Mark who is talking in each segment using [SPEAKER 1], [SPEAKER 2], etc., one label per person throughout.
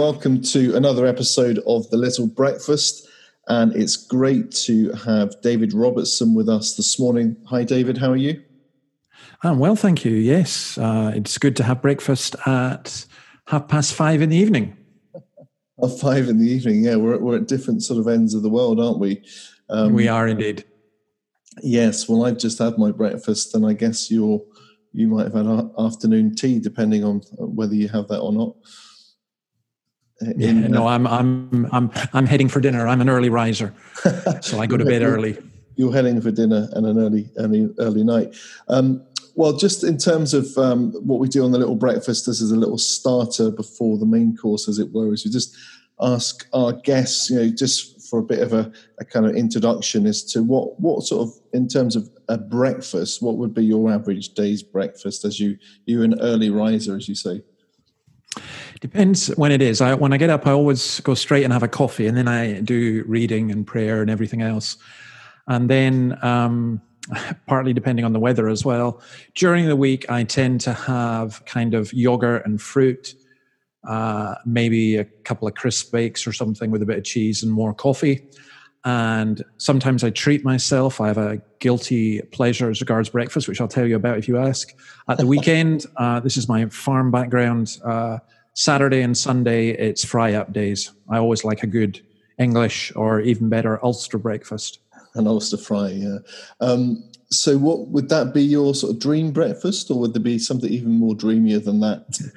[SPEAKER 1] welcome to another episode of The Little Breakfast. And it's great to have David Robertson with us this morning. Hi, David, how are you?
[SPEAKER 2] I'm well, thank you. Yes, uh, it's good to have breakfast at half past five in the evening.
[SPEAKER 1] Half five in the evening, yeah. We're, we're at different sort of ends of the world, aren't we?
[SPEAKER 2] Um, we are indeed.
[SPEAKER 1] Yes, well, I've just had my breakfast, and I guess you're you might have had afternoon tea, depending on whether you have that or not.
[SPEAKER 2] In, yeah, no, uh, I'm I'm I'm I'm heading for dinner. I'm an early riser, so I go to bed early.
[SPEAKER 1] You're heading for dinner and an early early early night. Um, well, just in terms of um, what we do on the little breakfast, this is a little starter before the main course, as it were. Is we just ask our guests, you know, just for a bit of a, a kind of introduction as to what what sort of in terms of a breakfast, what would be your average day's breakfast as you you an early riser, as you say.
[SPEAKER 2] Depends when it is. I, when I get up, I always go straight and have a coffee, and then I do reading and prayer and everything else. And then, um, partly depending on the weather as well, during the week, I tend to have kind of yogurt and fruit, uh, maybe a couple of crisp bakes or something with a bit of cheese and more coffee. And sometimes I treat myself. I have a guilty pleasure as regards breakfast, which I'll tell you about if you ask. At the weekend, uh, this is my farm background. Uh, Saturday and Sunday, it's fry up days. I always like a good English or even better Ulster breakfast.
[SPEAKER 1] An Ulster fry, yeah. Um, so, what would that be your sort of dream breakfast, or would there be something even more dreamier than that?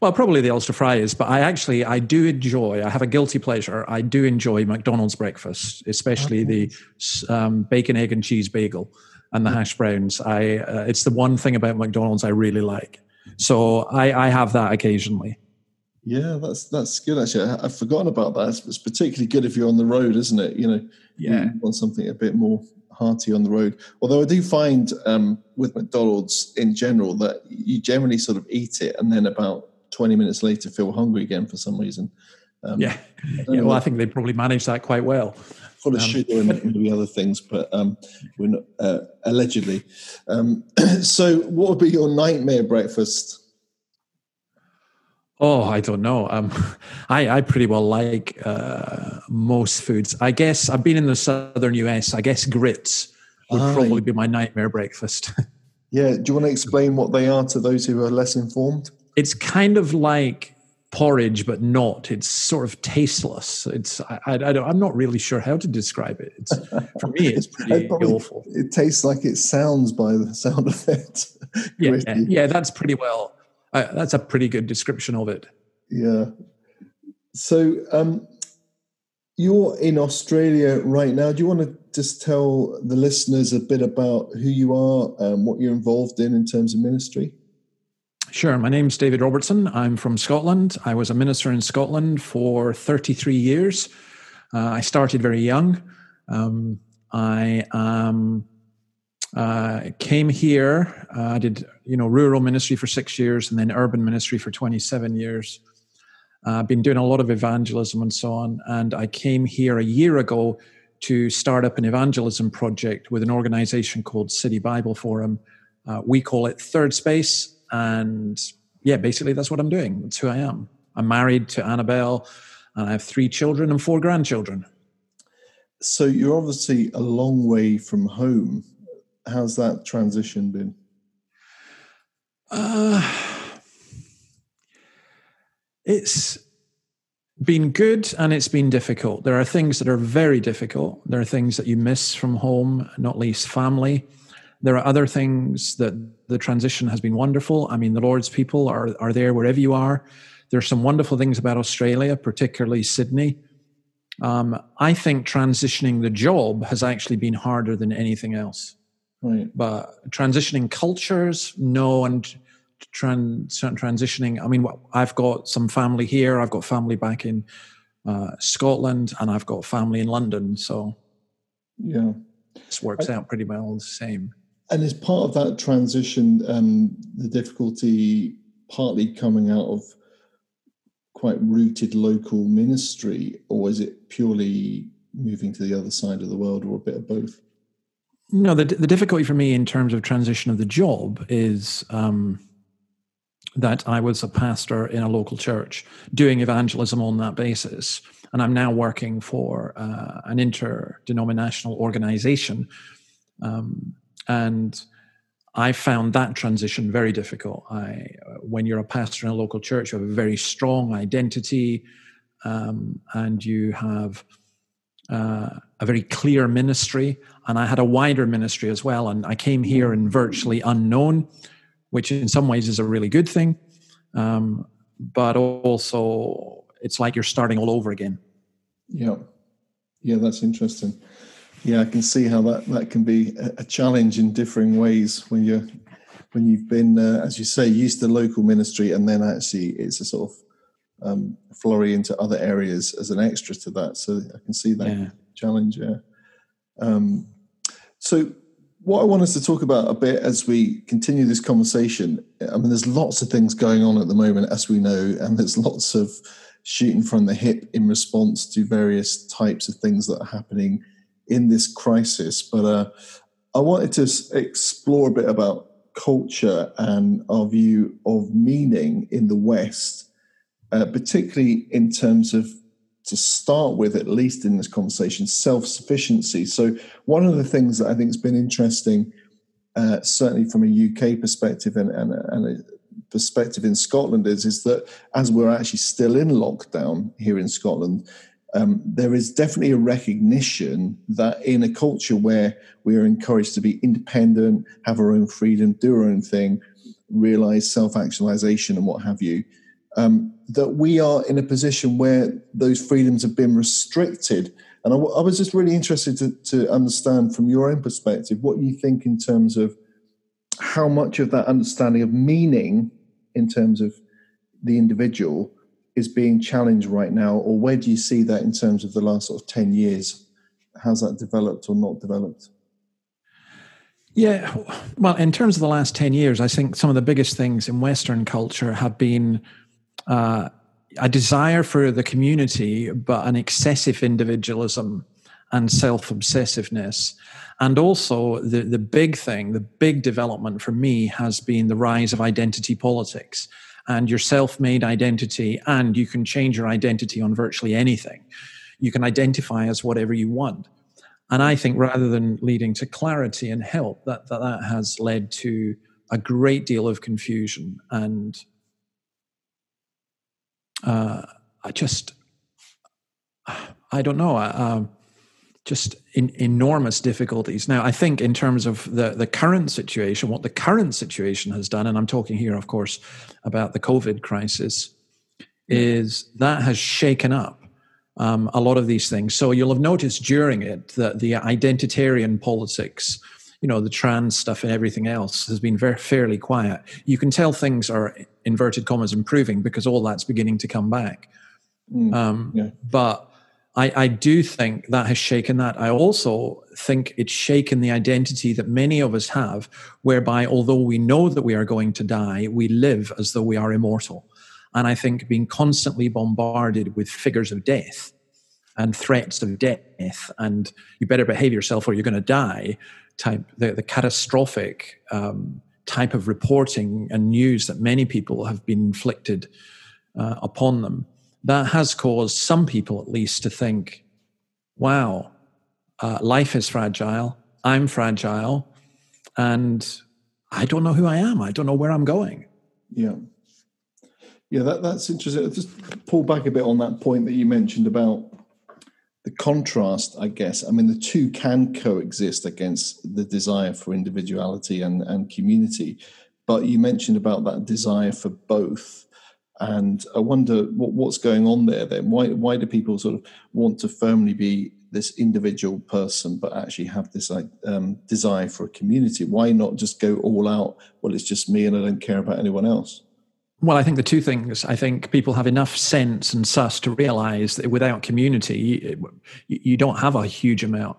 [SPEAKER 2] Well, probably the Ulster fry is, but I actually I do enjoy. I have a guilty pleasure. I do enjoy McDonald's breakfast, especially okay. the um, bacon, egg, and cheese bagel and the hash browns. I uh, it's the one thing about McDonald's I really like. So I, I have that occasionally.
[SPEAKER 1] Yeah, that's that's good. Actually, I, have forgotten about that. It's, it's, particularly good if you're on the road, isn't it? You know,
[SPEAKER 2] yeah,
[SPEAKER 1] you want something a bit more hearty on the road. Although I do find um, with McDonald's in general that you generally sort of eat it and then about 20 minutes later feel hungry again for some reason.
[SPEAKER 2] Um, yeah, yeah. Well, I think they probably manage that quite well.
[SPEAKER 1] Full of um, sugar and maybe other things, but um, we're not uh, allegedly. Um, so, what would be your nightmare breakfast?
[SPEAKER 2] Oh, I don't know. Um, I, I pretty well like uh, most foods. I guess I've been in the southern US. I guess grits would probably be my nightmare breakfast.
[SPEAKER 1] yeah. Do you want to explain what they are to those who are less informed?
[SPEAKER 2] It's kind of like porridge, but not. It's sort of tasteless. It's I, I, I am not really sure how to describe it. It's for me, it's pretty probably, awful.
[SPEAKER 1] It tastes like it sounds by the sound of it.
[SPEAKER 2] yeah, yeah, that's pretty well uh, that's a pretty good description of it.
[SPEAKER 1] Yeah. So um, you're in Australia right now. Do you want to just tell the listeners a bit about who you are, and what you're involved in in terms of ministry?
[SPEAKER 2] Sure. My name's David Robertson. I'm from Scotland. I was a minister in Scotland for 33 years. Uh, I started very young. Um, I am uh, came here. Uh, I did, you know, rural ministry for six years and then urban ministry for 27 years. I've uh, been doing a lot of evangelism and so on. And I came here a year ago to start up an evangelism project with an organization called City Bible Forum. Uh, we call it Third Space. And yeah, basically that's what I'm doing. That's who I am. I'm married to Annabelle and I have three children and four grandchildren.
[SPEAKER 1] So you're obviously a long way from home how's that transition been? Uh,
[SPEAKER 2] it's been good and it's been difficult. There are things that are very difficult. There are things that you miss from home, not least family. There are other things that the transition has been wonderful. I mean, the Lord's people are, are there wherever you are. There's some wonderful things about Australia, particularly Sydney. Um, I think transitioning the job has actually been harder than anything else.
[SPEAKER 1] Right.
[SPEAKER 2] But transitioning cultures, no, and trans, transitioning. I mean, I've got some family here. I've got family back in uh, Scotland, and I've got family in London. So,
[SPEAKER 1] yeah,
[SPEAKER 2] this works I, out pretty well the same.
[SPEAKER 1] And as part of that transition, um, the difficulty partly coming out of quite rooted local ministry, or is it purely moving to the other side of the world, or a bit of both?
[SPEAKER 2] No, the the difficulty for me in terms of transition of the job is um, that I was a pastor in a local church doing evangelism on that basis. And I'm now working for uh, an interdenominational organization. Um, and I found that transition very difficult. I, uh, when you're a pastor in a local church, you have a very strong identity um, and you have uh, a very clear ministry. And I had a wider ministry as well. And I came here in virtually unknown which in some ways is a really good thing. Um, but also, it's like you're starting all over again.
[SPEAKER 1] Yeah. Yeah, that's interesting. Yeah, I can see how that, that can be a, challenge in differing ways when you're when you've been, uh, as you say, used to local ministry, and then actually it's a sort of um, flurry into other areas as an extra to that. So I can see that yeah. challenge. Yeah. Um, so what I want us to talk about a bit as we continue this conversation, I mean, there's lots of things going on at the moment, as we know, and there's lots of shooting from the hip in response to various types of things that are happening in this crisis. But uh, I wanted to explore a bit about culture and our view of meaning in the West, uh, particularly in terms of to start with, at least in this conversation, self sufficiency. So, one of the things that I think has been interesting, uh, certainly from a UK perspective and, and, and, a perspective in Scotland, is, is that as we're actually still in lockdown here in Scotland, um, there is definitely a recognition that in a culture where we are encouraged to be independent, have our own freedom, do our own thing, realize self actualization and what have you, um, that we are in a position where those freedoms have been restricted. And I, was just really interested to, to understand from your own perspective what you think in terms of how much of that understanding of meaning in terms of the individual is being challenged right now, or where do you see that in terms of the last sort of 10 years? How's that developed or not developed?
[SPEAKER 2] Yeah, well, in terms of the last 10 years, I think some of the biggest things in Western culture have been uh, a desire for the community, but an excessive individualism and self obsessiveness. And also, the, the big thing, the big development for me has been the rise of identity politics and your self made identity. And you can change your identity on virtually anything. You can identify as whatever you want. And I think rather than leading to clarity and help, that, that, that has led to a great deal of confusion and uh, I just, I don't know, uh, just in, enormous difficulties. Now, I think in terms of the, the current situation, what the current situation has done, and I'm talking here, of course, about the COVID crisis, is that has shaken up um, a lot of these things. So you'll have noticed during it that the identitarian politics, you know, the trans stuff and everything else has been very fairly quiet. You can tell things are inverted commas improving because all that's beginning to come back. Mm, um, yeah. But I, I do think that has shaken that. I also think it's shaken the identity that many of us have, whereby although we know that we are going to die, we live as though we are immortal. And I think being constantly bombarded with figures of death and threats of death and you better behave yourself or you're going to die type, the, the catastrophic um, type of reporting and news that many people have been inflicted uh, upon them, that has caused some people at least to think, wow, uh, life is fragile, I'm fragile, and I don't know who I am, I don't know where I'm going.
[SPEAKER 1] Yeah. Yeah, that, that's interesting. Just pull back a bit on that point that you mentioned about the contrast, I guess, I mean, the two can coexist against the desire for individuality and, and community. But you mentioned about that desire for both. And I wonder what, what's going on there then. Why, why do people sort of want to firmly be this individual person, but actually have this um, desire for a community? Why not just go all out? Well, it's just me and I don't care about anyone else.
[SPEAKER 2] Well, I think the two things. I think people have enough sense and sus to realize that without community, you, you don't have a huge amount.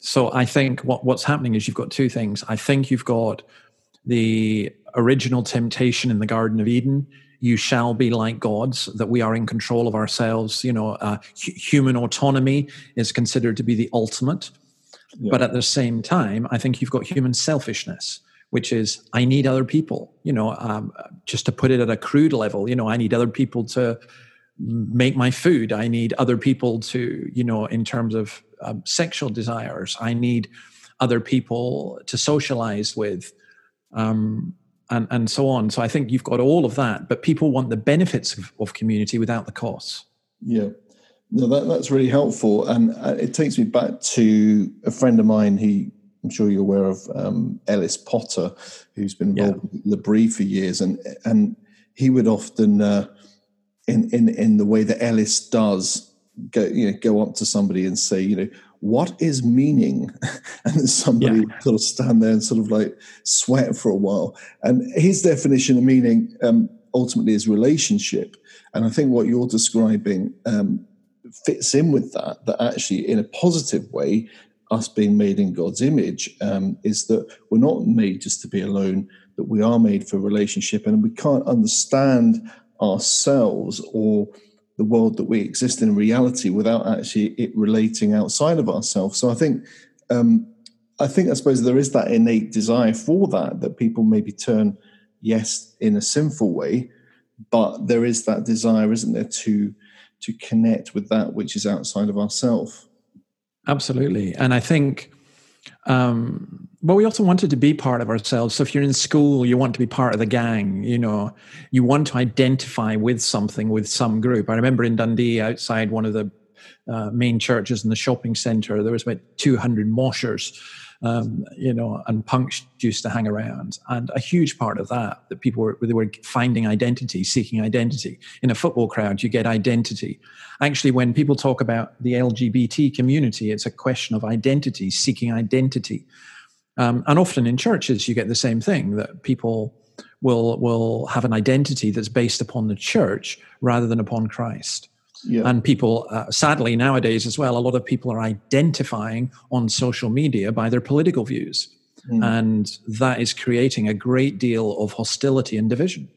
[SPEAKER 2] So I think what, what's happening is you've got two things. I think you've got the original temptation in the Garden of Eden. You shall be like gods, that we are in control of ourselves. You know, uh, human autonomy is considered to be the ultimate. Yeah. But at the same time, I think you've got human selfishness which is I need other people. You know, um, just to put it at a crude level, you know, I need other people to make my food. I need other people to, you know, in terms of um, sexual desires. I need other people to socialize with, um, and and so on. So I think you've got all of that, but people want the benefits of, of community without the costs.
[SPEAKER 1] Yeah. No, that, that's really helpful. And uh, it takes me back to a friend of mine. He, I'm sure you're aware of um, Ellis Potter, who's been involved yeah. with L'Abri for years. And, and he would often, uh, in, in, in the way that Ellis does, go, you know, go up to somebody and say, you know, what is meaning? and then somebody yeah. sort of stand there and sort of like sweat for a while. And his definition of meaning um, ultimately is relationship. And I think what you're describing um, fits in with that, that actually, in a positive way, us being made in God's image um, is that we're not made just to be alone, that we are made for relationship, and we can't understand ourselves or the world that we exist in reality without actually it relating outside of ourselves. So I think, um, I think I suppose there is that innate desire for that that people maybe turn yes in a sinful way, but there is that desire, isn't there, to to connect with that which is outside of ourselves.
[SPEAKER 2] Absolutely. And I think, um, but we also wanted to be part of ourselves. So if you're in school, you want to be part of the gang, you know, you want to identify with something, with some group. I remember in Dundee, outside one of the uh, main churches in the shopping center, there was about 200 moshers um, you know, and punks used to hang around. And a huge part of that, that people were, they were finding identity, seeking identity. In a football crowd, you get identity. Actually, when people talk about the LGBT community, it's a question of identity, seeking identity. Um, and often in churches, you get the same thing that people will will have an identity that's based upon the church rather than upon Christ. Yeah. And people, uh, sadly, nowadays as well, a lot of people are identifying on social media by their political views. Mm. And that is creating a great deal of hostility and division.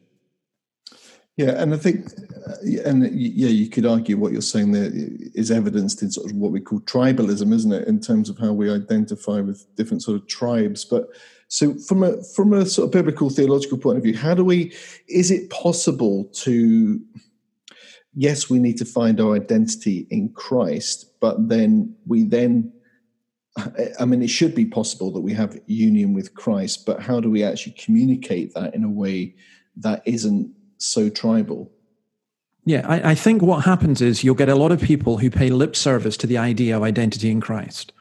[SPEAKER 1] Yeah, and I think, uh, and yeah, you could argue what you're saying there is evidenced in sort of what we call tribalism, isn't it, in terms of how we identify with different sort of tribes. But so, from a from a sort of biblical theological point of view, how do we? Is it possible to yes, we need to find our identity in Christ, but then we then, I mean, it should be possible that we have union with Christ, but how do we actually communicate that in a way that isn't so tribal?
[SPEAKER 2] Yeah, I, I think what happens is you'll get a lot of people who pay lip service to the idea of identity in Christ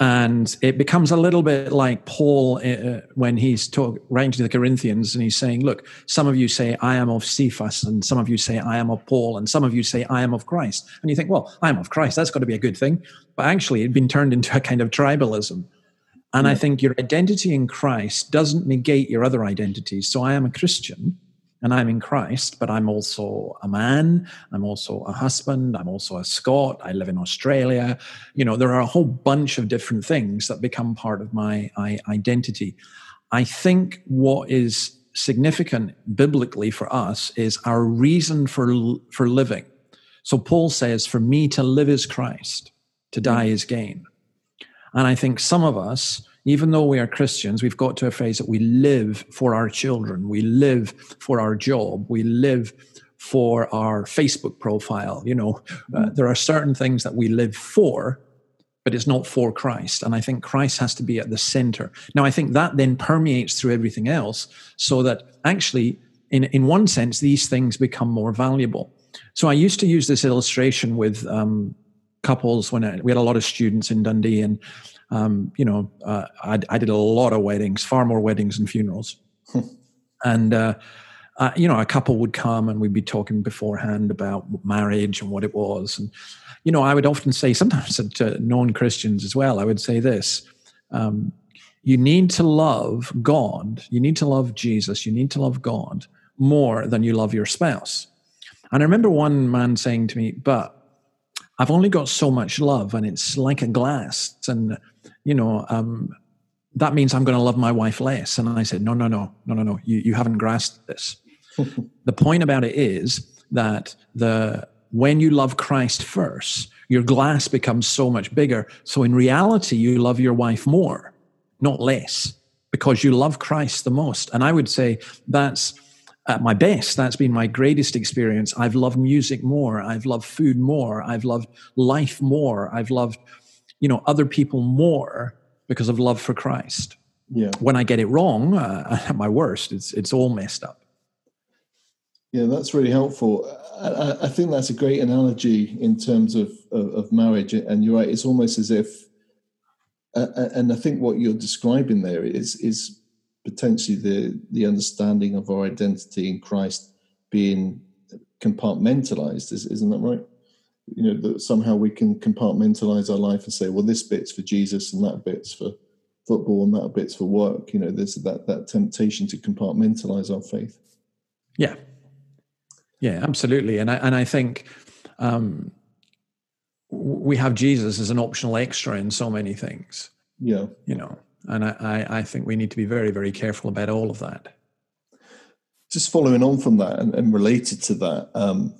[SPEAKER 2] and it becomes a little bit like Paul uh, when he's talk, writing to the Corinthians and he's saying, Look, some of you say, I am of Cephas, and some of you say, I am of Paul, and some of you say, I am of Christ. And you think, Well, I am of Christ. That's got to be a good thing. But actually, it'd been turned into a kind of tribalism. And yeah. I think your identity in Christ doesn't negate your other identities. So I am a Christian, and I'm in Christ, but I'm also a man. I'm also a husband. I'm also a Scot. I live in Australia. You know, there are a whole bunch of different things that become part of my identity. I think what is significant biblically for us is our reason for, for living. So Paul says, For me to live is Christ, to mm. die is gain. And I think some of us, even though we are Christians, we've got to a phase that we live for our children, we live for our job, we live for our Facebook profile. You know, uh, mm-hmm. there are certain things that we live for, but it's not for Christ. And I think Christ has to be at the center. Now, I think that then permeates through everything else so that actually, in, in one sense, these things become more valuable. So I used to use this illustration with um, couples when I, we had a lot of students in Dundee and um, you know, uh, I, I, did a lot of weddings, far more weddings than funerals. And, uh, uh, you know, a couple would come and we'd be talking beforehand about marriage and what it was. And, you know, I would often say, sometimes to non Christians as well, I would say this um, you need to love God, you need to love Jesus, you need to love God more than you love your spouse. And I remember one man saying to me, but I've only got so much love and it's like a glass. And you know, um, that means I'm going to love my wife less. And I said, no, no, no, no, no, no. You, you haven't grasped this. the point about it is that the when you love Christ first, your glass becomes so much bigger. So in reality, you love your wife more, not less, because you love Christ the most. And I would say that's at my best. That's been my greatest experience. I've loved music more. I've loved food more. I've loved life more. I've loved, you know, other people more because of love for Christ.
[SPEAKER 1] Yeah.
[SPEAKER 2] When I get it wrong, uh, at my worst, it's it's all messed up.
[SPEAKER 1] Yeah, that's really helpful. I, I think that's a great analogy in terms of, of, of marriage. And you're right; it's almost as if, uh, and I think what you're describing there is is potentially the the understanding of our identity in Christ being compartmentalized. Is, isn't that right? You know that somehow we can compartmentalize our life and say, well, this bit's for Jesus and that bit's for football and that bit's for work. You know, there's that that temptation to compartmentalize our faith.
[SPEAKER 2] Yeah, yeah, absolutely. And I and I think um, we have Jesus as an optional extra in so many things.
[SPEAKER 1] Yeah,
[SPEAKER 2] you know, and I I think we need to be very very careful about all of that.
[SPEAKER 1] Just following on from that and, and related to that, um,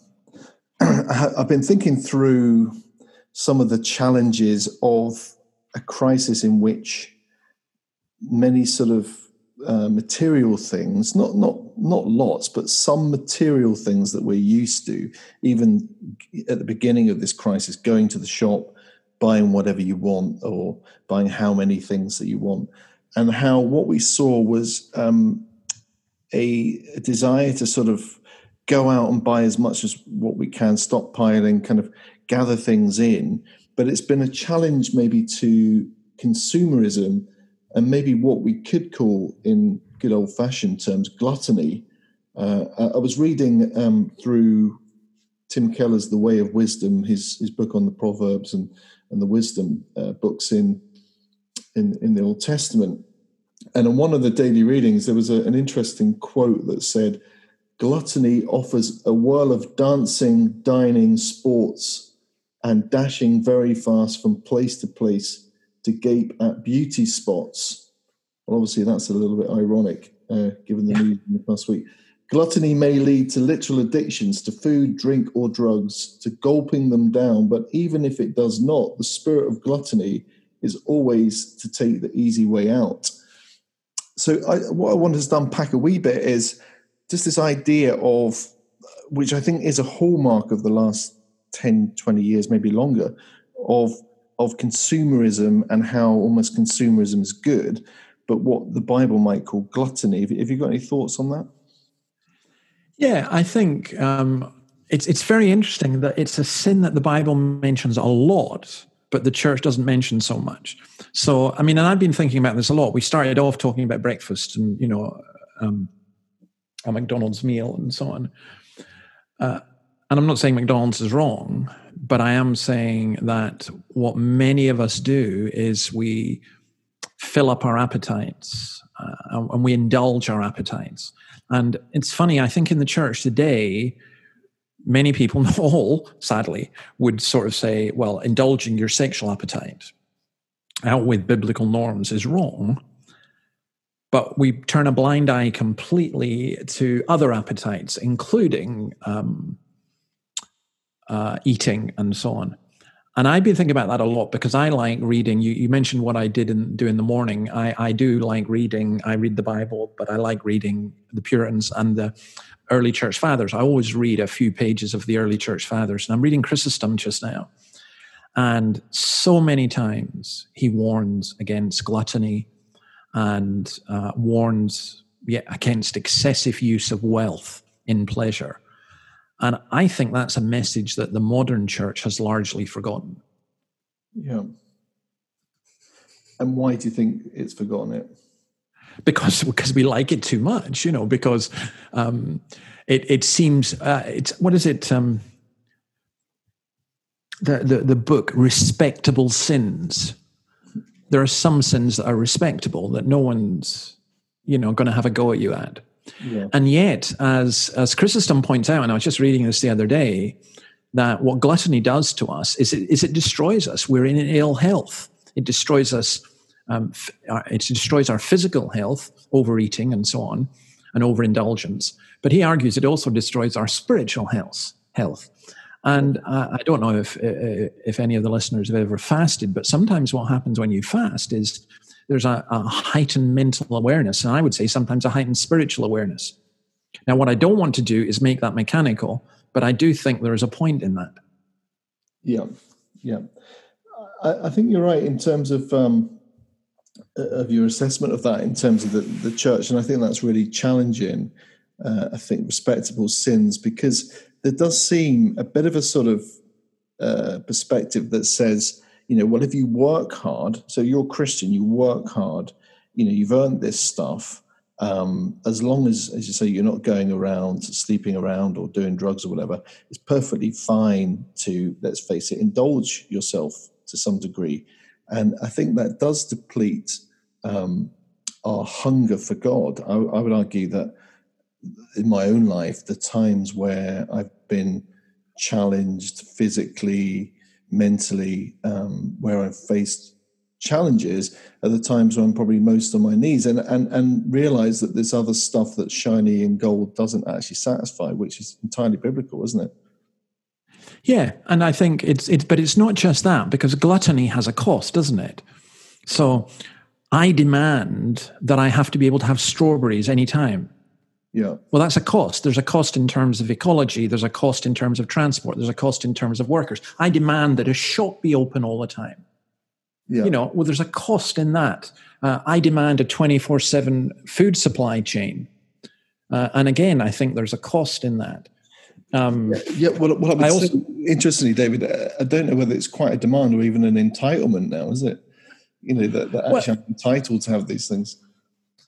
[SPEAKER 1] I've been thinking through some of the challenges of a crisis in which many sort of uh, material things, not not not lots, but some material things that we're used to, even at the beginning of this crisis, going to the shop, buying whatever you want, or buying how many things that you want, and how what we saw was um, a, a desire to sort of go out and buy as much as what we can, stockpiling, kind of gather things in. But it's been a challenge maybe to consumerism and maybe what we could call, in good old fashioned terms, gluttony. Uh, I was reading um, through Tim Keller's The Way of Wisdom, his his book on the Proverbs and and the wisdom uh, books in, in in the Old Testament. And in one of the daily readings, there was a, an interesting quote that said, "Gluttony offers a whirl of dancing, dining, sports, and dashing very fast from place to place." to gape at beauty spots. Well, obviously, that's a little bit ironic uh, given the yeah. news in the past week. Gluttony may lead to literal addictions to food, drink, or drugs, to gulping them down. But even if it does not, the spirit of gluttony is always to take the easy way out. So, I, what I want to unpack a wee bit is just this idea of, which I think is a hallmark of the last 10, 20 years, maybe longer, of of consumerism and how almost consumerism is good, but what the Bible might call gluttony. Have, you got any thoughts on that?
[SPEAKER 2] Yeah, I think um, it's it's very interesting that it's a sin that the Bible mentions a lot, but the church doesn't mention so much. So, I mean, and I've been thinking about this a lot. We started off talking about breakfast and you know um, a McDonald's meal and so on. Uh, and I'm not saying McDonald's is wrong, but I am saying that what many of us do is we fill up our appetites uh, and we indulge our appetites. And it's funny, I think in the church today, many people, not all, sadly, would sort of say, well, indulging your sexual appetite out with biblical norms is wrong. But we turn a blind eye completely to other appetites, including um, uh, eating, and so on. And I've been thinking about that a lot because I like reading. You, you mentioned what I did in, do in the morning. I, I do like reading. I read the Bible, but I like reading the Puritans and the early church fathers. I always read a few pages of the early church fathers. And I'm reading Chrysostom just now. And so many times he warns against gluttony and uh, warns yeah, against excessive use of wealth in pleasure. And I think that's a message that the modern church has largely forgotten.
[SPEAKER 1] Yeah. And why do you think it's forgotten it?
[SPEAKER 2] Because because we like it too much, you know. Because um, it it seems uh, it's what is it? Um, the, the the book respectable sins. There are some sins that are respectable that no one's you know going to have a go at you at. And yet, as as Chrysostom points out, and I was just reading this the other day, that what gluttony does to us is it, is it destroys us. We're in ill health. It destroys us. Um, uh, it destroys our physical health, overeating and so on, and overindulgence. But he argues it also destroys our spiritual health. Health, And I, I don't know if if any of the listeners have ever fasted, but sometimes what happens when you fast is there's a, a heightened mental awareness, and I would say sometimes a heightened spiritual awareness. Now, what I don't want to do is make that mechanical, but I do think there is a point in that.
[SPEAKER 1] Yeah, yeah. I, I think you're right in terms of um, of your assessment of that in terms of the, the church, and I think that's really challenging. Uh, I think respectable sins because there does seem a bit of a sort of uh, perspective that says, you know, well, if you work hard, so you're Christian, you work hard, you know, you've earned this stuff. Um, as long as, as you say, you're not going around sleeping around or doing drugs or whatever, it's perfectly fine to, let's face it, indulge yourself to some degree. And I think that does deplete um, our hunger for God. I, I would argue that in my own life, the times where I've been challenged physically, mentally, um, where I've faced challenges at the times when I'm probably most on my knees and, and, and realize that this other stuff that's shiny and gold doesn't actually satisfy, which is entirely biblical, isn't it?
[SPEAKER 2] Yeah, and I think it's it's but it's not just that because gluttony has a cost, doesn't it? So I demand that I have to be able to have strawberries anytime.
[SPEAKER 1] Yeah.
[SPEAKER 2] Well, that's a cost. There's a cost in terms of ecology. There's a cost in terms of transport. There's a cost in terms of workers. I demand that a shop be open all the time. Yeah. You know, well, there's a cost in that. Uh, I demand a 24 7 food supply chain. Uh, and again, I think there's a cost in that.
[SPEAKER 1] Um, yeah, well, well I, I also, interestingly, David, uh, I don't know whether it's quite a demand or even an entitlement now, is it? You know, that, that actually well, I'm entitled to have these things.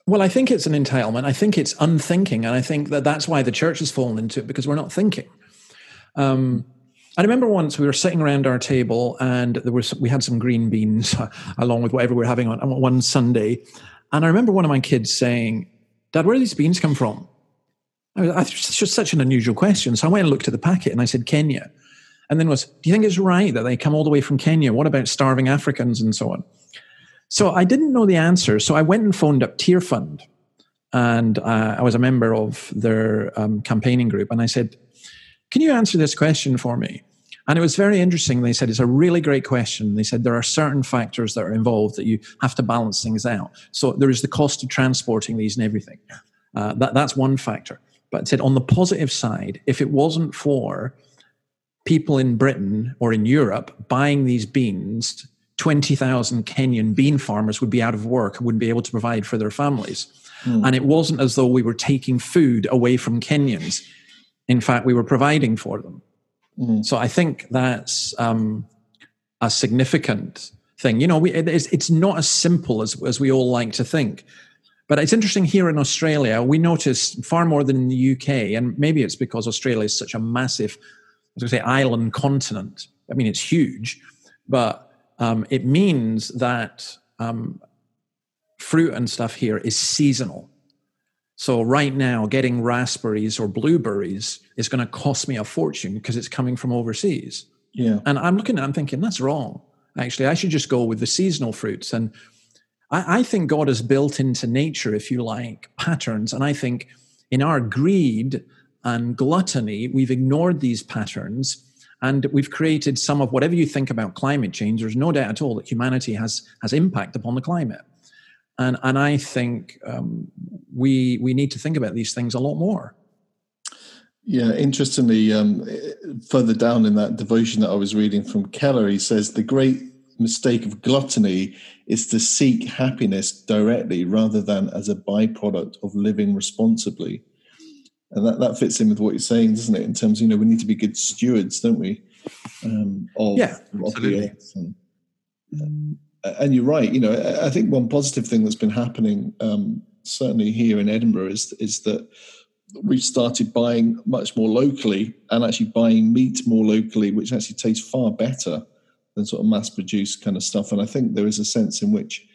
[SPEAKER 2] Well, I think it's an entitlement. I think it's unthinking, and I think that that's why the church has fallen into it because we're not thinking. Um, I remember once we were sitting around our table, and there was we had some green beans along with whatever we were having on one Sunday, and I remember one of my kids saying, "Dad, where do these beans come from?" I was, just such an unusual question. So I went and looked at the packet, and I said, "Kenya," and then was, "Do you think it's right that they come all the way from Kenya? What about starving Africans and so on?" So I didn't know the answer. So I went and phoned up Tearfund. and uh, I was a member of their um, campaigning group. And I said, Can you answer this question for me? And it was very interesting. They said, It's a really great question. They said, There are certain factors that are involved that you have to balance things out. So there is the cost of transporting these and everything. Uh, that, that's one factor. But it said, on the positive side, if it wasn't for people in Britain or in Europe buying these beans 20,000 Kenyan bean farmers would be out of work, and wouldn't be able to provide for their families. Mm. And it wasn't as though we were taking food away from Kenyans. In fact, we were providing for them. Mm. So I think that's um, a significant thing. You know, we, it, it's, it's not as simple as, as we all like to think. But it's interesting here in Australia, we notice far more than in the UK, and maybe it's because Australia is such a massive, as I say, island continent. I mean, it's huge, but um, it means that um, fruit and stuff here is seasonal. So right now, getting raspberries or blueberries is going to cost me a fortune because it's coming from overseas.
[SPEAKER 1] Yeah.
[SPEAKER 2] And I'm looking at it, I'm thinking, that's wrong. Actually, I should just go with the seasonal fruits. And I, I think God has built into nature, if you like, patterns. And I think in our greed and gluttony, we've ignored these patterns and we've created some of whatever you think about climate change. There's no doubt at all that humanity has has impact upon the climate, and and I think um, we we need to think about these things a lot more.
[SPEAKER 1] Yeah, interestingly, um, further down in that devotion that I was reading from Keller, he says the great mistake of gluttony is to seek happiness directly rather than as a byproduct of living responsibly and that, that fits in with what you're saying, doesn't it? In terms, of, you know, we need to be good stewards, don't we?
[SPEAKER 2] Um, of, yeah, absolutely.
[SPEAKER 1] And, uh, and, you're right. You know, I think one positive thing that's been happening, um, certainly here in Edinburgh, is is that we've started buying much more locally and actually buying meat more locally, which actually tastes far better than sort of mass produced kind of stuff. And I think there is a sense in which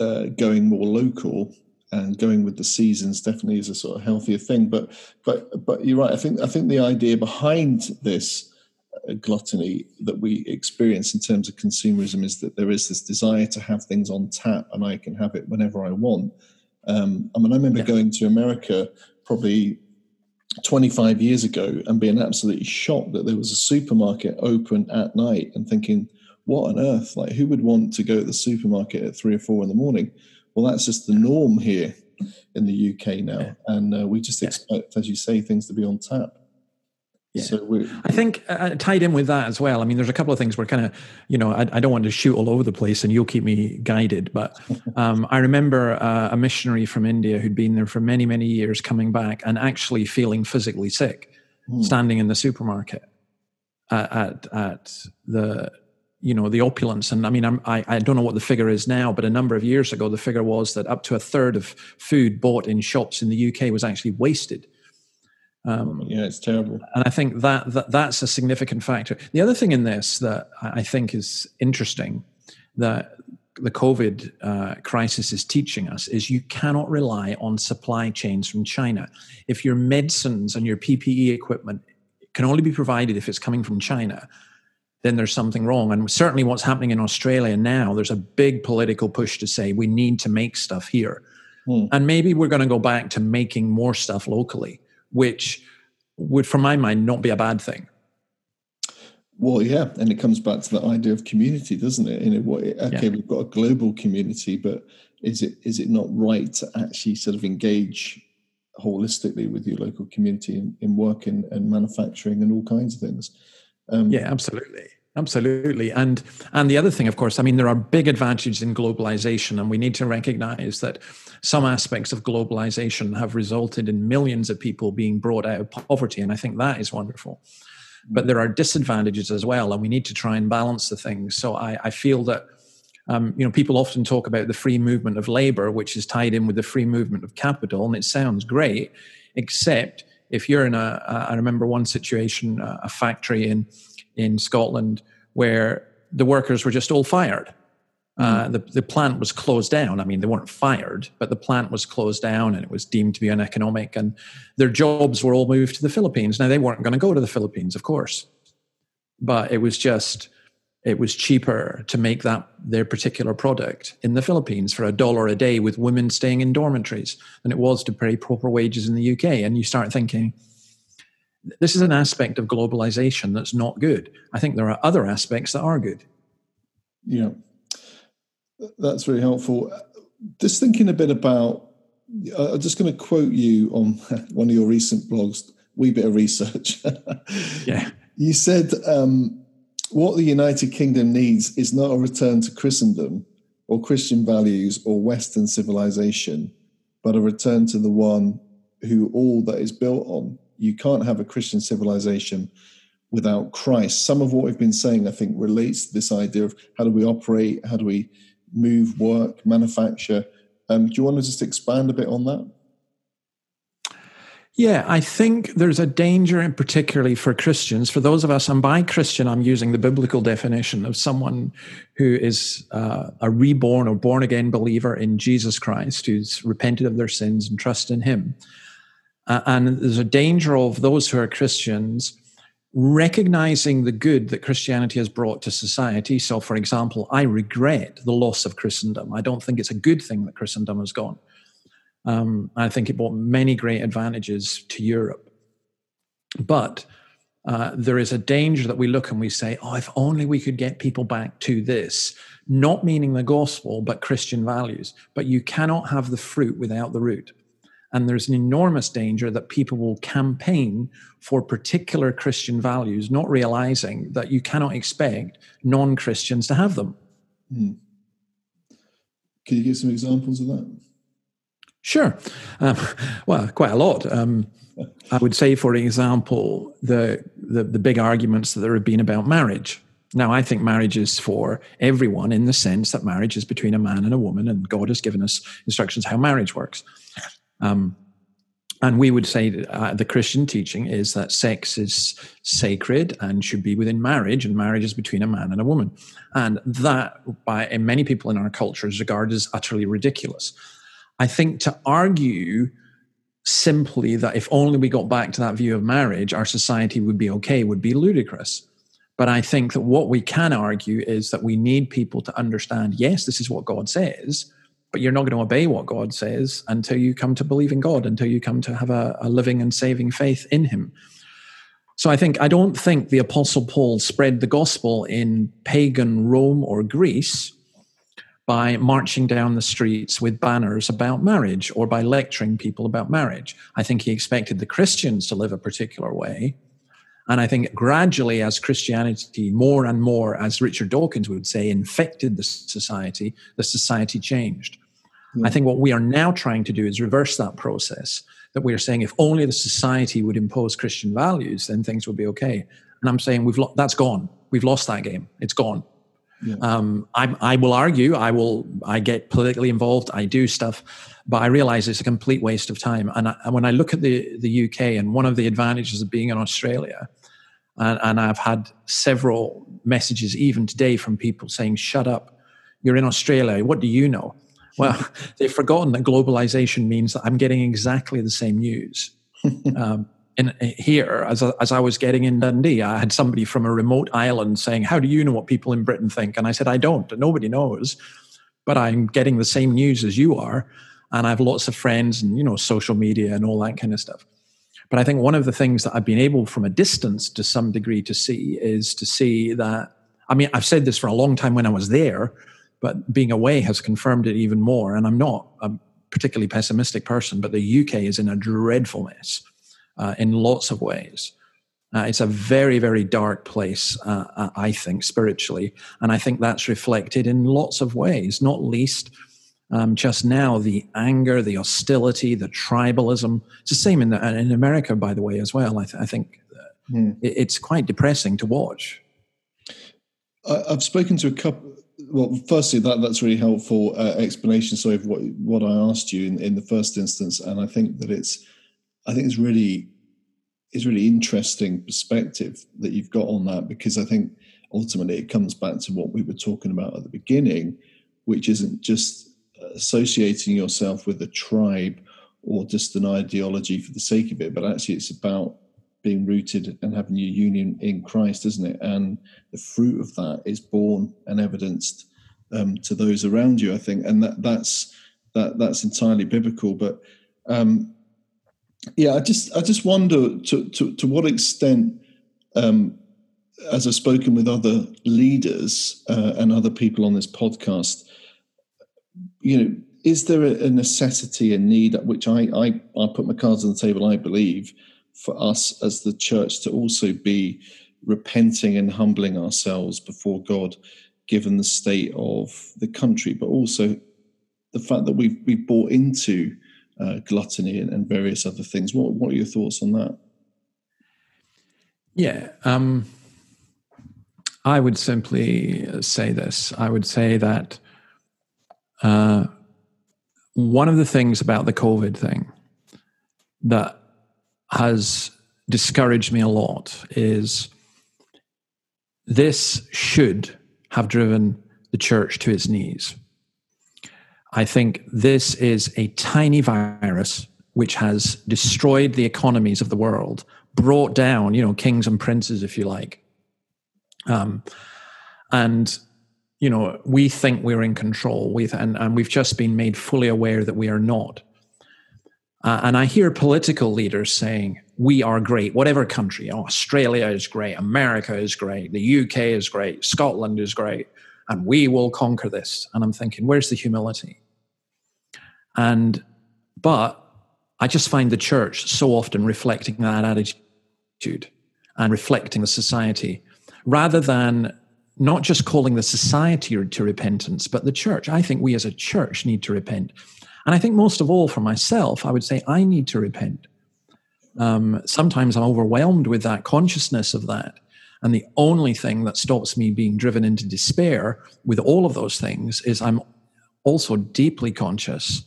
[SPEAKER 1] uh, going more local and going with the seasons definitely is a sort of healthier thing. But but but you're right. I think I think the idea behind this uh, gluttony that we experience in terms of consumerism is that there is this desire to have things on tap, and I can have it whenever I want. Um, I mean, I remember yeah. going to America probably 25 years ago and being absolutely shocked that there was a supermarket open at night and thinking, what on earth? Like, who would want to go to the supermarket at three or four in the morning? Well, that's just the norm here in the UK now. Yeah. And uh, we just expect, as you say, things to be on tap.
[SPEAKER 2] Yeah. So I think uh, uh, tied in with that as well. I mean, there's a couple of things where kind of, you know, I, I, don't want to shoot all over the place, and you'll keep me guided. But um, I remember uh, a missionary from India who'd been there for many, many years, coming back and actually feeling physically sick, hmm. standing in the supermarket at, at, at the you know the opulence. And i mean I'm, I, I don't know what the figure is now but a number of years ago the figure was that up to a third of food bought in shops in the uk was actually wasted.
[SPEAKER 1] Um, yeah it's terrible.
[SPEAKER 2] and i think that, that that's a significant factor. The other thing in this that i think is interesting that the covid uh, crisis is teaching us is you cannot rely on supply chains from china. If your medicines and your ppe equipment can only be provided if it's coming from china then there's something wrong. And certainly what's happening in Australia now, there's a big political push to say we need to make stuff here. Hmm. And maybe we're going to go back to making more stuff locally, which would, from my mind, not be a bad thing.
[SPEAKER 1] Well, yeah, and it comes back to the idea of community, doesn't it? You know, what, okay, yeah. we've got a global community, but is it is it not right to actually sort of engage holistically with your local community in, in work and, and manufacturing and all kinds of things?
[SPEAKER 2] Um, yeah, absolutely. Absolutely. And and the other thing, of course, I mean, there are big advantages in globalization, and we need to recognize that some aspects of globalization have resulted in millions of people being brought out of poverty. And I think that is wonderful. But there are disadvantages as well, and we need to try and balance the things. So I, I feel that um, you know, people often talk about the free movement of labor, which is tied in with the free movement of capital, and it sounds great, except if you're in a, I remember one situation, a factory in in Scotland where the workers were just all fired. Uh, mm. the, the plant was closed down. I mean, they weren't fired, but the plant was closed down and it was deemed to be uneconomic. And their jobs were all moved to the Philippines. Now, they weren't going to go to the Philippines, of course, but it was just it was cheaper to make that their particular product in the Philippines for a dollar a day with women staying in dormitories than it was to pay proper wages in the UK. And you start thinking, this is an aspect of globalization that's not good. I think there are other aspects that are good.
[SPEAKER 1] Yeah, that's very helpful. Just thinking a bit about, I'm just going to quote you on one of your recent blogs, wee bit of research.
[SPEAKER 2] yeah.
[SPEAKER 1] You said, um, what the United Kingdom needs is not a return to Christendom or Christian values or Western civilization, but a return to the one who all that is built on. You can't have a Christian civilization without Christ. Some of what we've been saying, I think, relates to this idea of how do we operate, how do we move, work, manufacture. Um, do you want to just expand a bit on that?
[SPEAKER 2] Yeah, I think there's a danger, in particularly for Christians. For those of us, and by Christian, I'm using the biblical definition of someone who is uh, a reborn or born again believer in Jesus Christ, who's repented of their sins and trust in Him. Uh, and there's a danger of those who are Christians recognizing the good that Christianity has brought to society. So, for example, I regret the loss of Christendom. I don't think it's a good thing that Christendom has gone. Um, I think it brought many great advantages to Europe. But uh, there is a danger that we look and we say, oh, if only we could get people back to this, not meaning the gospel, but Christian values. But you cannot have the fruit without the root. And there's an enormous danger that people will campaign for particular Christian values, not realizing that you cannot expect non Christians to have them. Hmm.
[SPEAKER 1] Can you give some examples of that?
[SPEAKER 2] Sure. Um, well, quite a lot. Um, I would say, for example, the, the, the big arguments that there have been about marriage. Now, I think marriage is for everyone in the sense that marriage is between a man and a woman, and God has given us instructions how marriage works. Um, and we would say uh, the Christian teaching is that sex is sacred and should be within marriage, and marriage is between a man and a woman. And that, by many people in our culture, is regarded as utterly ridiculous. I think to argue simply that if only we got back to that view of marriage, our society would be okay would be ludicrous. But I think that what we can argue is that we need people to understand yes, this is what God says, but you're not going to obey what God says until you come to believe in God, until you come to have a, a living and saving faith in Him. So I think I don't think the Apostle Paul spread the gospel in pagan Rome or Greece by marching down the streets with banners about marriage or by lecturing people about marriage. I think he expected the Christians to live a particular way. And I think gradually, as Christianity more and more, as Richard Dawkins would say, infected the society, the society changed. Mm. I think what we are now trying to do is reverse that process. That we are saying if only the society would impose Christian values, then things would be okay. And I'm saying we've lo- that's gone. We've lost that game. It's gone. Yeah. Um, I, I will argue. I will. I get politically involved. I do stuff, but I realize it's a complete waste of time. And, I, and when I look at the the UK, and one of the advantages of being in Australia and, and I've had several messages even today from people saying, shut up, you're in Australia, what do you know? Well, they've forgotten that globalization means that I'm getting exactly the same news. um, in, here, as, as I was getting in Dundee, I had somebody from a remote island saying, How do you know what people in Britain think? And I said, I don't. Nobody knows. But I'm getting the same news as you are. And I have lots of friends and, you know, social media and all that kind of stuff. But I think one of the things that I've been able from a distance to some degree to see is to see that, I mean, I've said this for a long time when I was there, but being away has confirmed it even more. And I'm not a particularly pessimistic person, but the UK is in a dreadful mess uh, in lots of ways. Uh, it's a very, very dark place, uh, uh I think, spiritually. And I think that's reflected in lots of ways, not least um, just now the anger, the hostility, the tribalism. It's the same in, the, in America, by the way, as well. I, th- I think mm. it, it's quite depressing to watch.
[SPEAKER 1] I, have spoken to a couple. Well, firstly, that that's really helpful uh, explanation. So, of what what I asked you in, in the first instance, and I think that it's, I think it's really, it's really interesting perspective that you've got on that because I think ultimately it comes back to what we were talking about at the beginning, which isn't just associating yourself with a tribe or just an ideology for the sake of it, but actually it's about being rooted and having your union in Christ, isn't it? And the fruit of that is born and evidenced um, to those around you, I think, and that that's that that's entirely biblical. But um, yeah, I just I just wonder to to, to what extent, um, as I've spoken with other leaders uh, and other people on this podcast, you know, is there a necessity, a need, which I, I, I put my cards on the table, I believe, for us as the church to also be repenting and humbling ourselves before God, given the state of the country, but also the fact that we've, we've bought into uh, gluttony and, and, various other things. What, what are your thoughts on that?
[SPEAKER 2] Yeah, um, I would simply say this. I would say that uh, one of the things about the COVID thing that has discouraged me a lot is this should have driven the church to its knees. I think this is a tiny virus which has destroyed the economies of the world, brought down, you know, kings and princes, if you like. Um, and you know, we think we're in control, we and, and we've just been made fully aware that we are not. Uh, and I hear political leaders saying, we are great, whatever country, oh, Australia is great, America is great, the UK is great, Scotland is great, and we will conquer this. And I'm thinking, where's the humility? And, but I just find the church so often reflecting that attitude and reflecting the society rather than not just calling the society to repentance, but the church. I think we as a church need to repent. And I think most of all for myself, I would say I need to repent. Um, sometimes I'm overwhelmed with that consciousness of that. And the only thing that stops me being driven into despair with all of those things is I'm also deeply conscious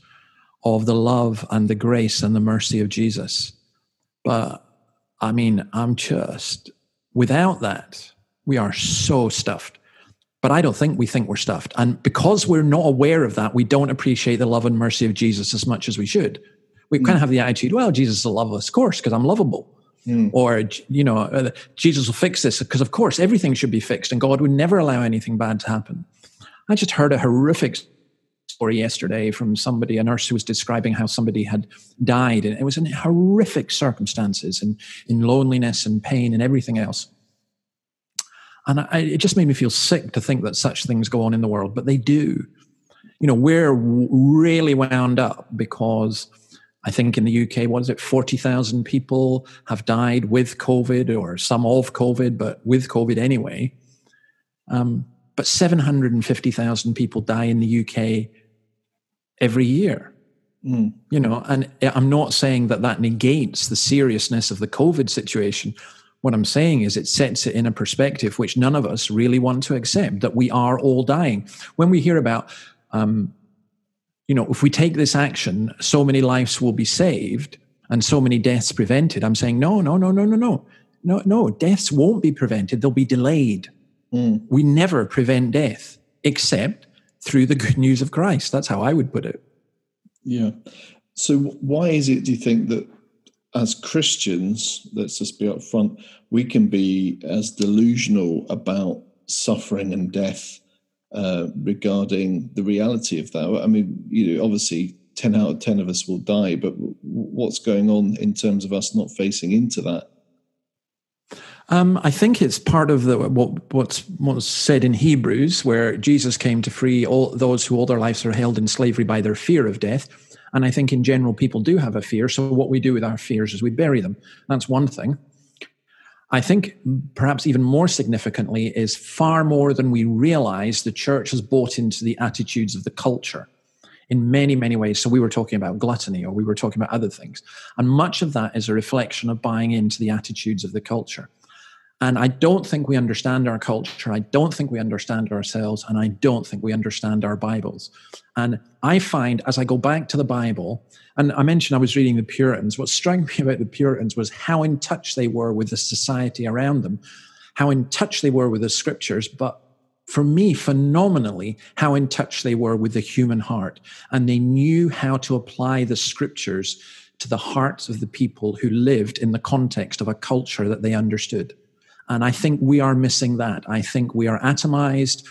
[SPEAKER 2] of the love and the grace and the mercy of Jesus. But I mean, I'm just without that, we are so stuffed. But I don't think we think we're stuffed. And because we're not aware of that, we don't appreciate the love and mercy of Jesus as much as we should. We mm. kind of have the attitude, well, Jesus will love us, of course, because I'm lovable. Mm. Or, you know, uh, Jesus will fix this because, of course, everything should be fixed and God would never allow anything bad to happen. I just heard a horrific story yesterday from somebody, a nurse who was describing how somebody had died, and it was in horrific circumstances and in loneliness and pain and everything else. And I, it just made me feel sick to think that such things go on in the world, but they do. You know, we're really wound up because I think in the UK, what is it, 40,000 people have died with COVID or some of COVID, but with COVID anyway. Um, but 750,000 people die in the UK every year. Mm. You know, and I'm not saying that that negates the seriousness of the COVID situation. What I'm saying is it sets it in a perspective which none of us really want to accept that we are all dying. When we hear about, um, you know, if we take this action, so many lives will be saved and so many deaths prevented. I'm saying, no, no, no, no, no, no. No, no, deaths won't be prevented. They'll be delayed. Mm. We never prevent death except through the good news of Christ. That's how I would put it.
[SPEAKER 1] Yeah. So, why is it, do you think, that as Christians, let's just be upfront, we can be as delusional about suffering and death uh, regarding the reality of that? I mean, you know, obviously, 10 out of 10 of us will die, but what's going on in terms of us not facing into that?
[SPEAKER 2] Um, I think it's part of the, what, what's, what's said in Hebrews, where Jesus came to free all those who all their lives are held in slavery by their fear of death. And I think in general, people do have a fear. So what we do with our fears is we bury them. That's one thing. I think perhaps even more significantly is far more than we realize, the church has bought into the attitudes of the culture in many, many ways. So we were talking about gluttony or we were talking about other things. And much of that is a reflection of buying into the attitudes of the culture. And I don't think we understand our culture. I don't think we understand ourselves. And I don't think we understand our Bibles. And I find as I go back to the Bible, and I mentioned I was reading the Puritans, what struck me about the Puritans was how in touch they were with the society around them, how in touch they were with the scriptures, but for me, phenomenally, how in touch they were with the human heart. And they knew how to apply the scriptures to the hearts of the people who lived in the context of a culture that they understood. And I think we are missing that. I think we are atomized.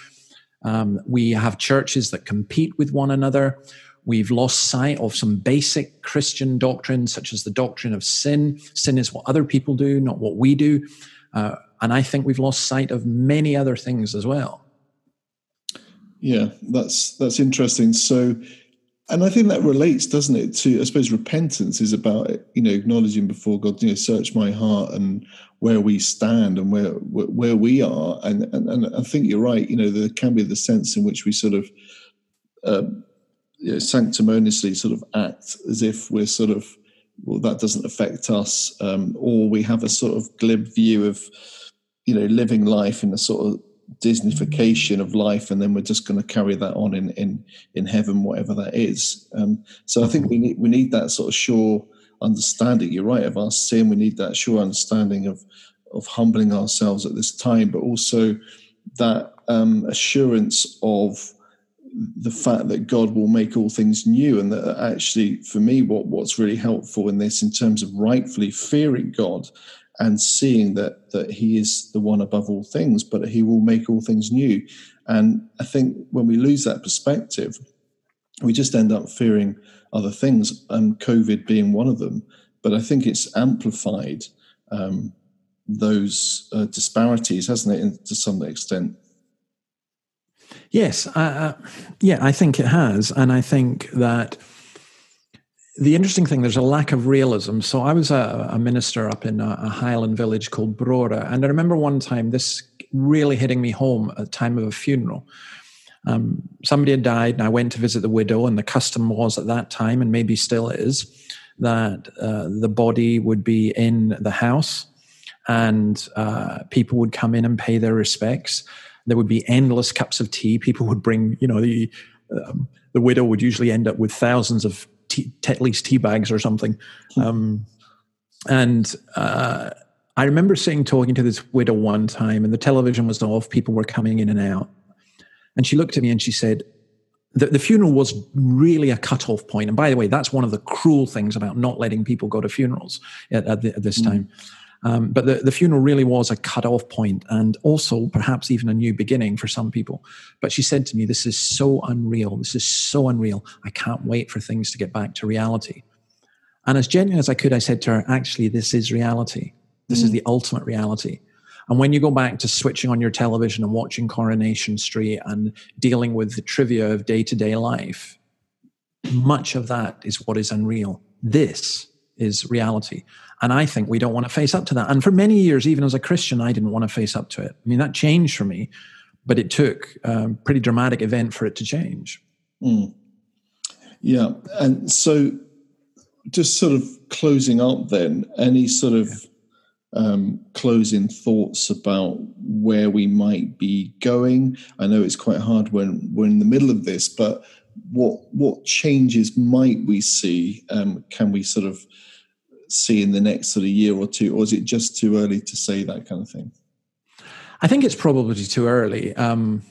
[SPEAKER 2] Um, we have churches that compete with one another. We've lost sight of some basic Christian doctrines, such as the doctrine of sin. Sin is what other people do, not what we do. Uh, and I think we've lost sight of many other things as well.
[SPEAKER 1] Yeah, that's that's interesting. So and I think that relates, doesn't it, to I suppose repentance is about you know acknowledging before God, you know, search my heart and where we stand and where where we are, and and, and I think you're right. You know, there can be the sense in which we sort of um, you know, sanctimoniously sort of act as if we're sort of well, that doesn't affect us, um, or we have a sort of glib view of you know living life in a sort of Disneyfication of life, and then we're just going to carry that on in in in heaven, whatever that is. Um, so I think we need we need that sort of sure understanding. You're right of our sin. We need that sure understanding of of humbling ourselves at this time, but also that um, assurance of the fact that God will make all things new, and that actually, for me, what what's really helpful in this, in terms of rightfully fearing God and seeing that that he is the one above all things, but he will make all things new. And I think when we lose that perspective, we just end up fearing other things, and COVID being one of them. But I think it's amplified um, those uh, disparities, hasn't it, to some extent?
[SPEAKER 2] Yes, uh, yeah, I think it has, and I think that the interesting thing, there's a lack of realism. So I was a, a minister up in a, a, Highland village called Brora, and I remember one time this really hitting me home at the time of a funeral. Um, somebody had died, and I went to visit the widow, and the custom was at that time, and maybe still is, that uh, the body would be in the house, and uh, people would come in and pay their respects. There would be endless cups of tea. People would bring, you know, the um, the widow would usually end up with thousands of tea, at least tea bags or something. Um, and uh, I remember sitting talking to this widow one time, and the television was off. People were coming in and out, and she looked at me and she said, the, the funeral was really a cut-off point. And by the way, that's one of the cruel things about not letting people go to funerals at, at, the, at this mm. time. Um, but the, the funeral really was a cut-off point and also perhaps even a new beginning for some people. But she said to me, This is so unreal. This is so unreal. I can't wait for things to get back to reality. And as genuine as I could, I said to her, Actually, this is reality. This mm. is the ultimate reality. And when you go back to switching on your television and watching Coronation Street and dealing with the trivia of day to day life, much of that is what is unreal. This is reality. And I think we don't want to face up to that. And for many years, even as a Christian, I didn't want to face up to it. I mean, that changed for me, but it took a pretty dramatic event for it to change.
[SPEAKER 1] Mm. Yeah. And so, just sort of closing up then, any sort of um, closing thoughts about where we might be going? I know it's quite hard when we're in the middle of this, but what what changes might we see? Um, can we sort of see in the next sort of year or two, or is it just too early to say that kind of thing?
[SPEAKER 2] I think it's probably too early. Um,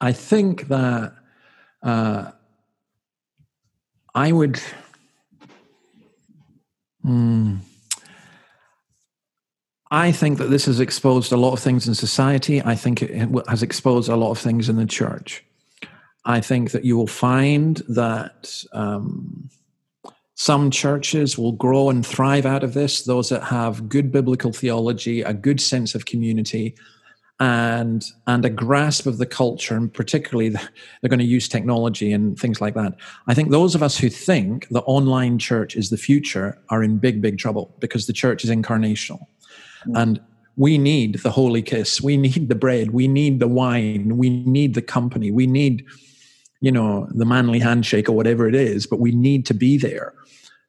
[SPEAKER 2] I think that uh, I would. Hmm, I think that this has exposed a lot of things in society. I think it has exposed a lot of things in the church. I think that you will find that um, some churches will grow and thrive out of this, those that have good biblical theology, a good sense of community, and and a grasp of the culture, and particularly they're going to use technology and things like that. I think those of us who think the online church is the future are in big, big trouble because the church is incarnational, mm. and we need the holy kiss, we need the bread, we need the wine, we need the company, we need you know the manly handshake or whatever it is, but we need to be there.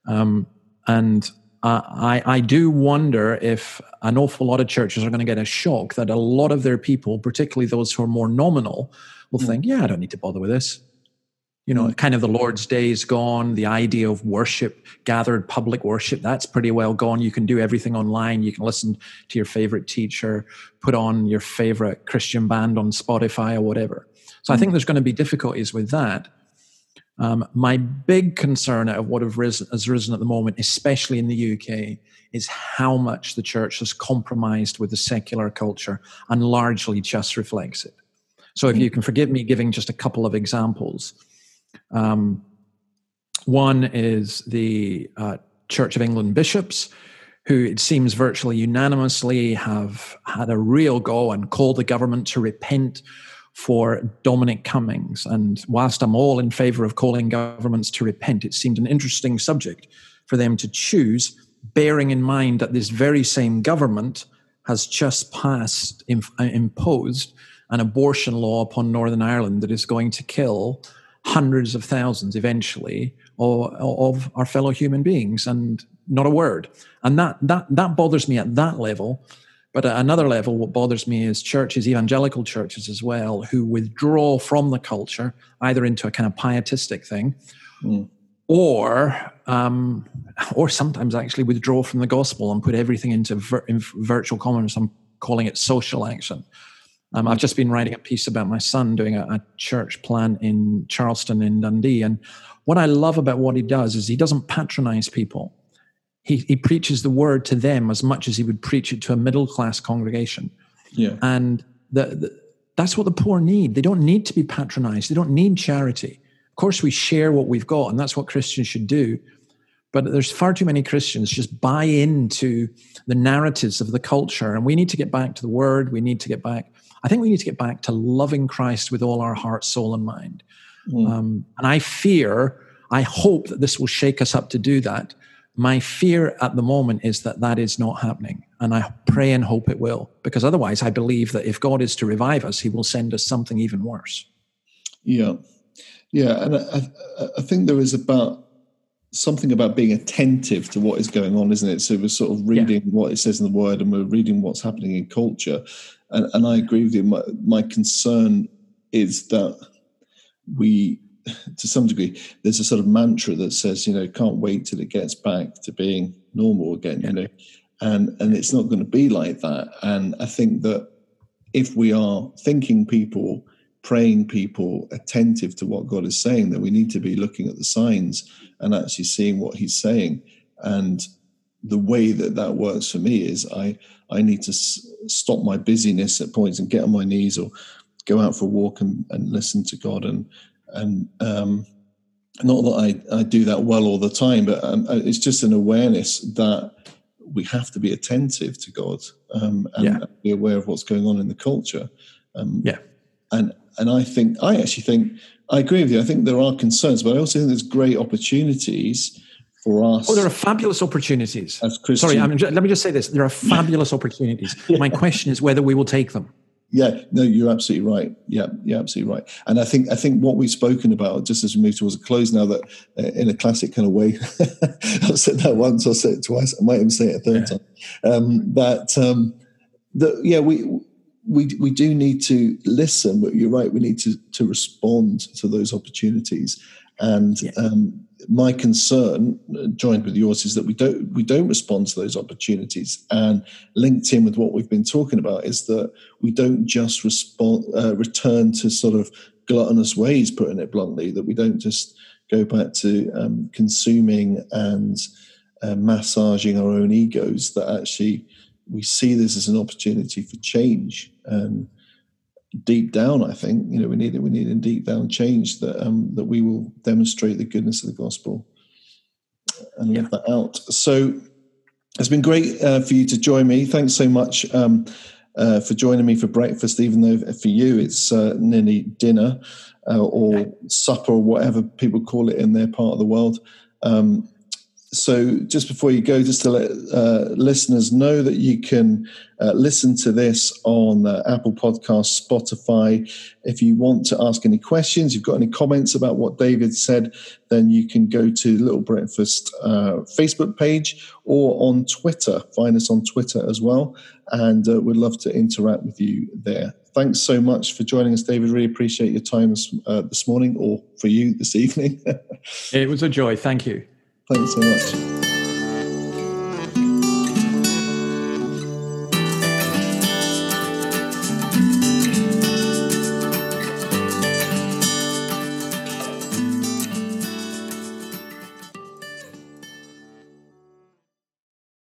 [SPEAKER 2] Um, and I, I do wonder if an awful lot of churches are going to get a shock that a lot of their people, particularly those who are more nominal, will mm. think, yeah, I don't need to bother with this. You know, mm. kind of the Lord's Day is gone. The idea of worship, gathered public worship, that's pretty well gone. You can do everything online. You can listen to your favorite teacher, put on your favorite Christian band on Spotify or whatever. So mm. I think there's going to be difficulties with that. Um, my big concern of what have risen, has risen at the moment, especially in the UK, is how much the church has compromised with the secular culture and largely just reflects it. So, if you can forgive me giving just a couple of examples, um, one is the uh, Church of England bishops, who it seems virtually unanimously have had a real go and called the government to repent for Dominic Cummings. And whilst I'm all in favor of calling governments to repent, it seemed an interesting subject for them to choose, bearing in mind that this very same government has just passed, uh, imposed an abortion law upon Northern Ireland that is going to kill hundreds of thousands eventually of, of our fellow human beings and not a word. And that, that, that bothers me at that level but at another level, what bothers me is churches, evangelical churches as well, who withdraw from the culture either into a kind of pietistic thing, mm. or um, or sometimes actually withdraw from the gospel and put everything into vir- in virtual commerce. I'm calling it social action. Um, I've just been writing a piece about my son doing a, a church plan in Charleston in Dundee, and what I love about what he does is he doesn't patronize people he, he preaches the word to them as much as he would preach it to a middle class congregation.
[SPEAKER 1] Yeah.
[SPEAKER 2] And the, the, that's what the poor need. They don't need to be patronized, they don't need charity. Of course, we share what we've got, and that's what Christians should do. But there's far too many Christians just buy into the narratives of the culture. And we need to get back to the word. We need to get back. I think we need to get back to loving Christ with all our heart, soul, and mind. Mm. Um, and I fear, I hope that this will shake us up to do that. My fear at the moment is that that is not happening. And I pray and hope it will, because otherwise, I believe that if God is to revive us, he will send us something even worse.
[SPEAKER 1] Yeah. Yeah. And I, I think there is about something about being attentive to what is going on, isn't it? So we're sort of reading yeah. what it says in the word and we're reading what's happening in culture. And, and I agree with you. My, my concern is that we to some degree, there's a sort of mantra that says, you know, can't wait till it gets back to being normal again, you know, and and it's not going to be like that. And I think that if we are thinking people, praying people, attentive to what God is saying, then we need to be looking at the signs and actually seeing what He's saying. And the way that that works for me is I I need to s- stop my busyness at points and get on my knees or go out for a walk and, and listen to God and and um, not that I, I do that well all the time, but um, uh, it's just an awareness that we have to be attentive to God um, and
[SPEAKER 2] Yeah.
[SPEAKER 1] be aware of what's going on in the culture. Um,
[SPEAKER 2] Yeah.
[SPEAKER 1] and and I think I actually think I agree with you. I think there are concerns, but I also think there's great opportunities for us
[SPEAKER 2] Oh, there are fabulous opportunities.
[SPEAKER 1] as Christians.
[SPEAKER 2] Sorry, I'm, ju- let me just say this. There are fabulous opportunities. My question is whether we will take them.
[SPEAKER 1] Yeah, no, you're absolutely right. Yeah, you're absolutely right. And I think I think what we've spoken about, just as we move towards a close now, that uh, in a classic kind of way, I've said that once, I'll say it twice, I might even say it a third time. Um, that um, that yeah, we we we do need to listen, but you're right, we need to to respond to those opportunities. And
[SPEAKER 2] Yeah.
[SPEAKER 1] um, my concern, uh, joined with yours, is that we don't we don't respond to those opportunities. And linked in with what we've been talking about is that we don't just respond uh, return to sort of gluttonous ways, putting it bluntly. That we don't just go back to um, consuming and uh, massaging our own egos. That actually we see this as an opportunity for change and deep down, I think you know we need it. we need in deep down change that um, that we will demonstrate the goodness of the gospel and live that out. So it's been great uh, for you to join me. Thanks so much um, uh, for joining me for breakfast, even though for you it's uh, nearly dinner uh, or supper or whatever people call it in their part of the world. Um, so just before you go, just to let uh, listeners know that you can uh, listen to this on uh, Apple Podcasts, Spotify. If you want to ask any questions, you've got any comments about what David said, then you can go to Little Breakfast uh, Facebook page or on Twitter. Find us on Twitter as well, and uh, we'd love to interact with you there. Thanks so much for joining us, David. Really appreciate your time this, uh, this morning, or for you this evening.
[SPEAKER 2] It was a joy. Thank you.
[SPEAKER 1] Thanks so much.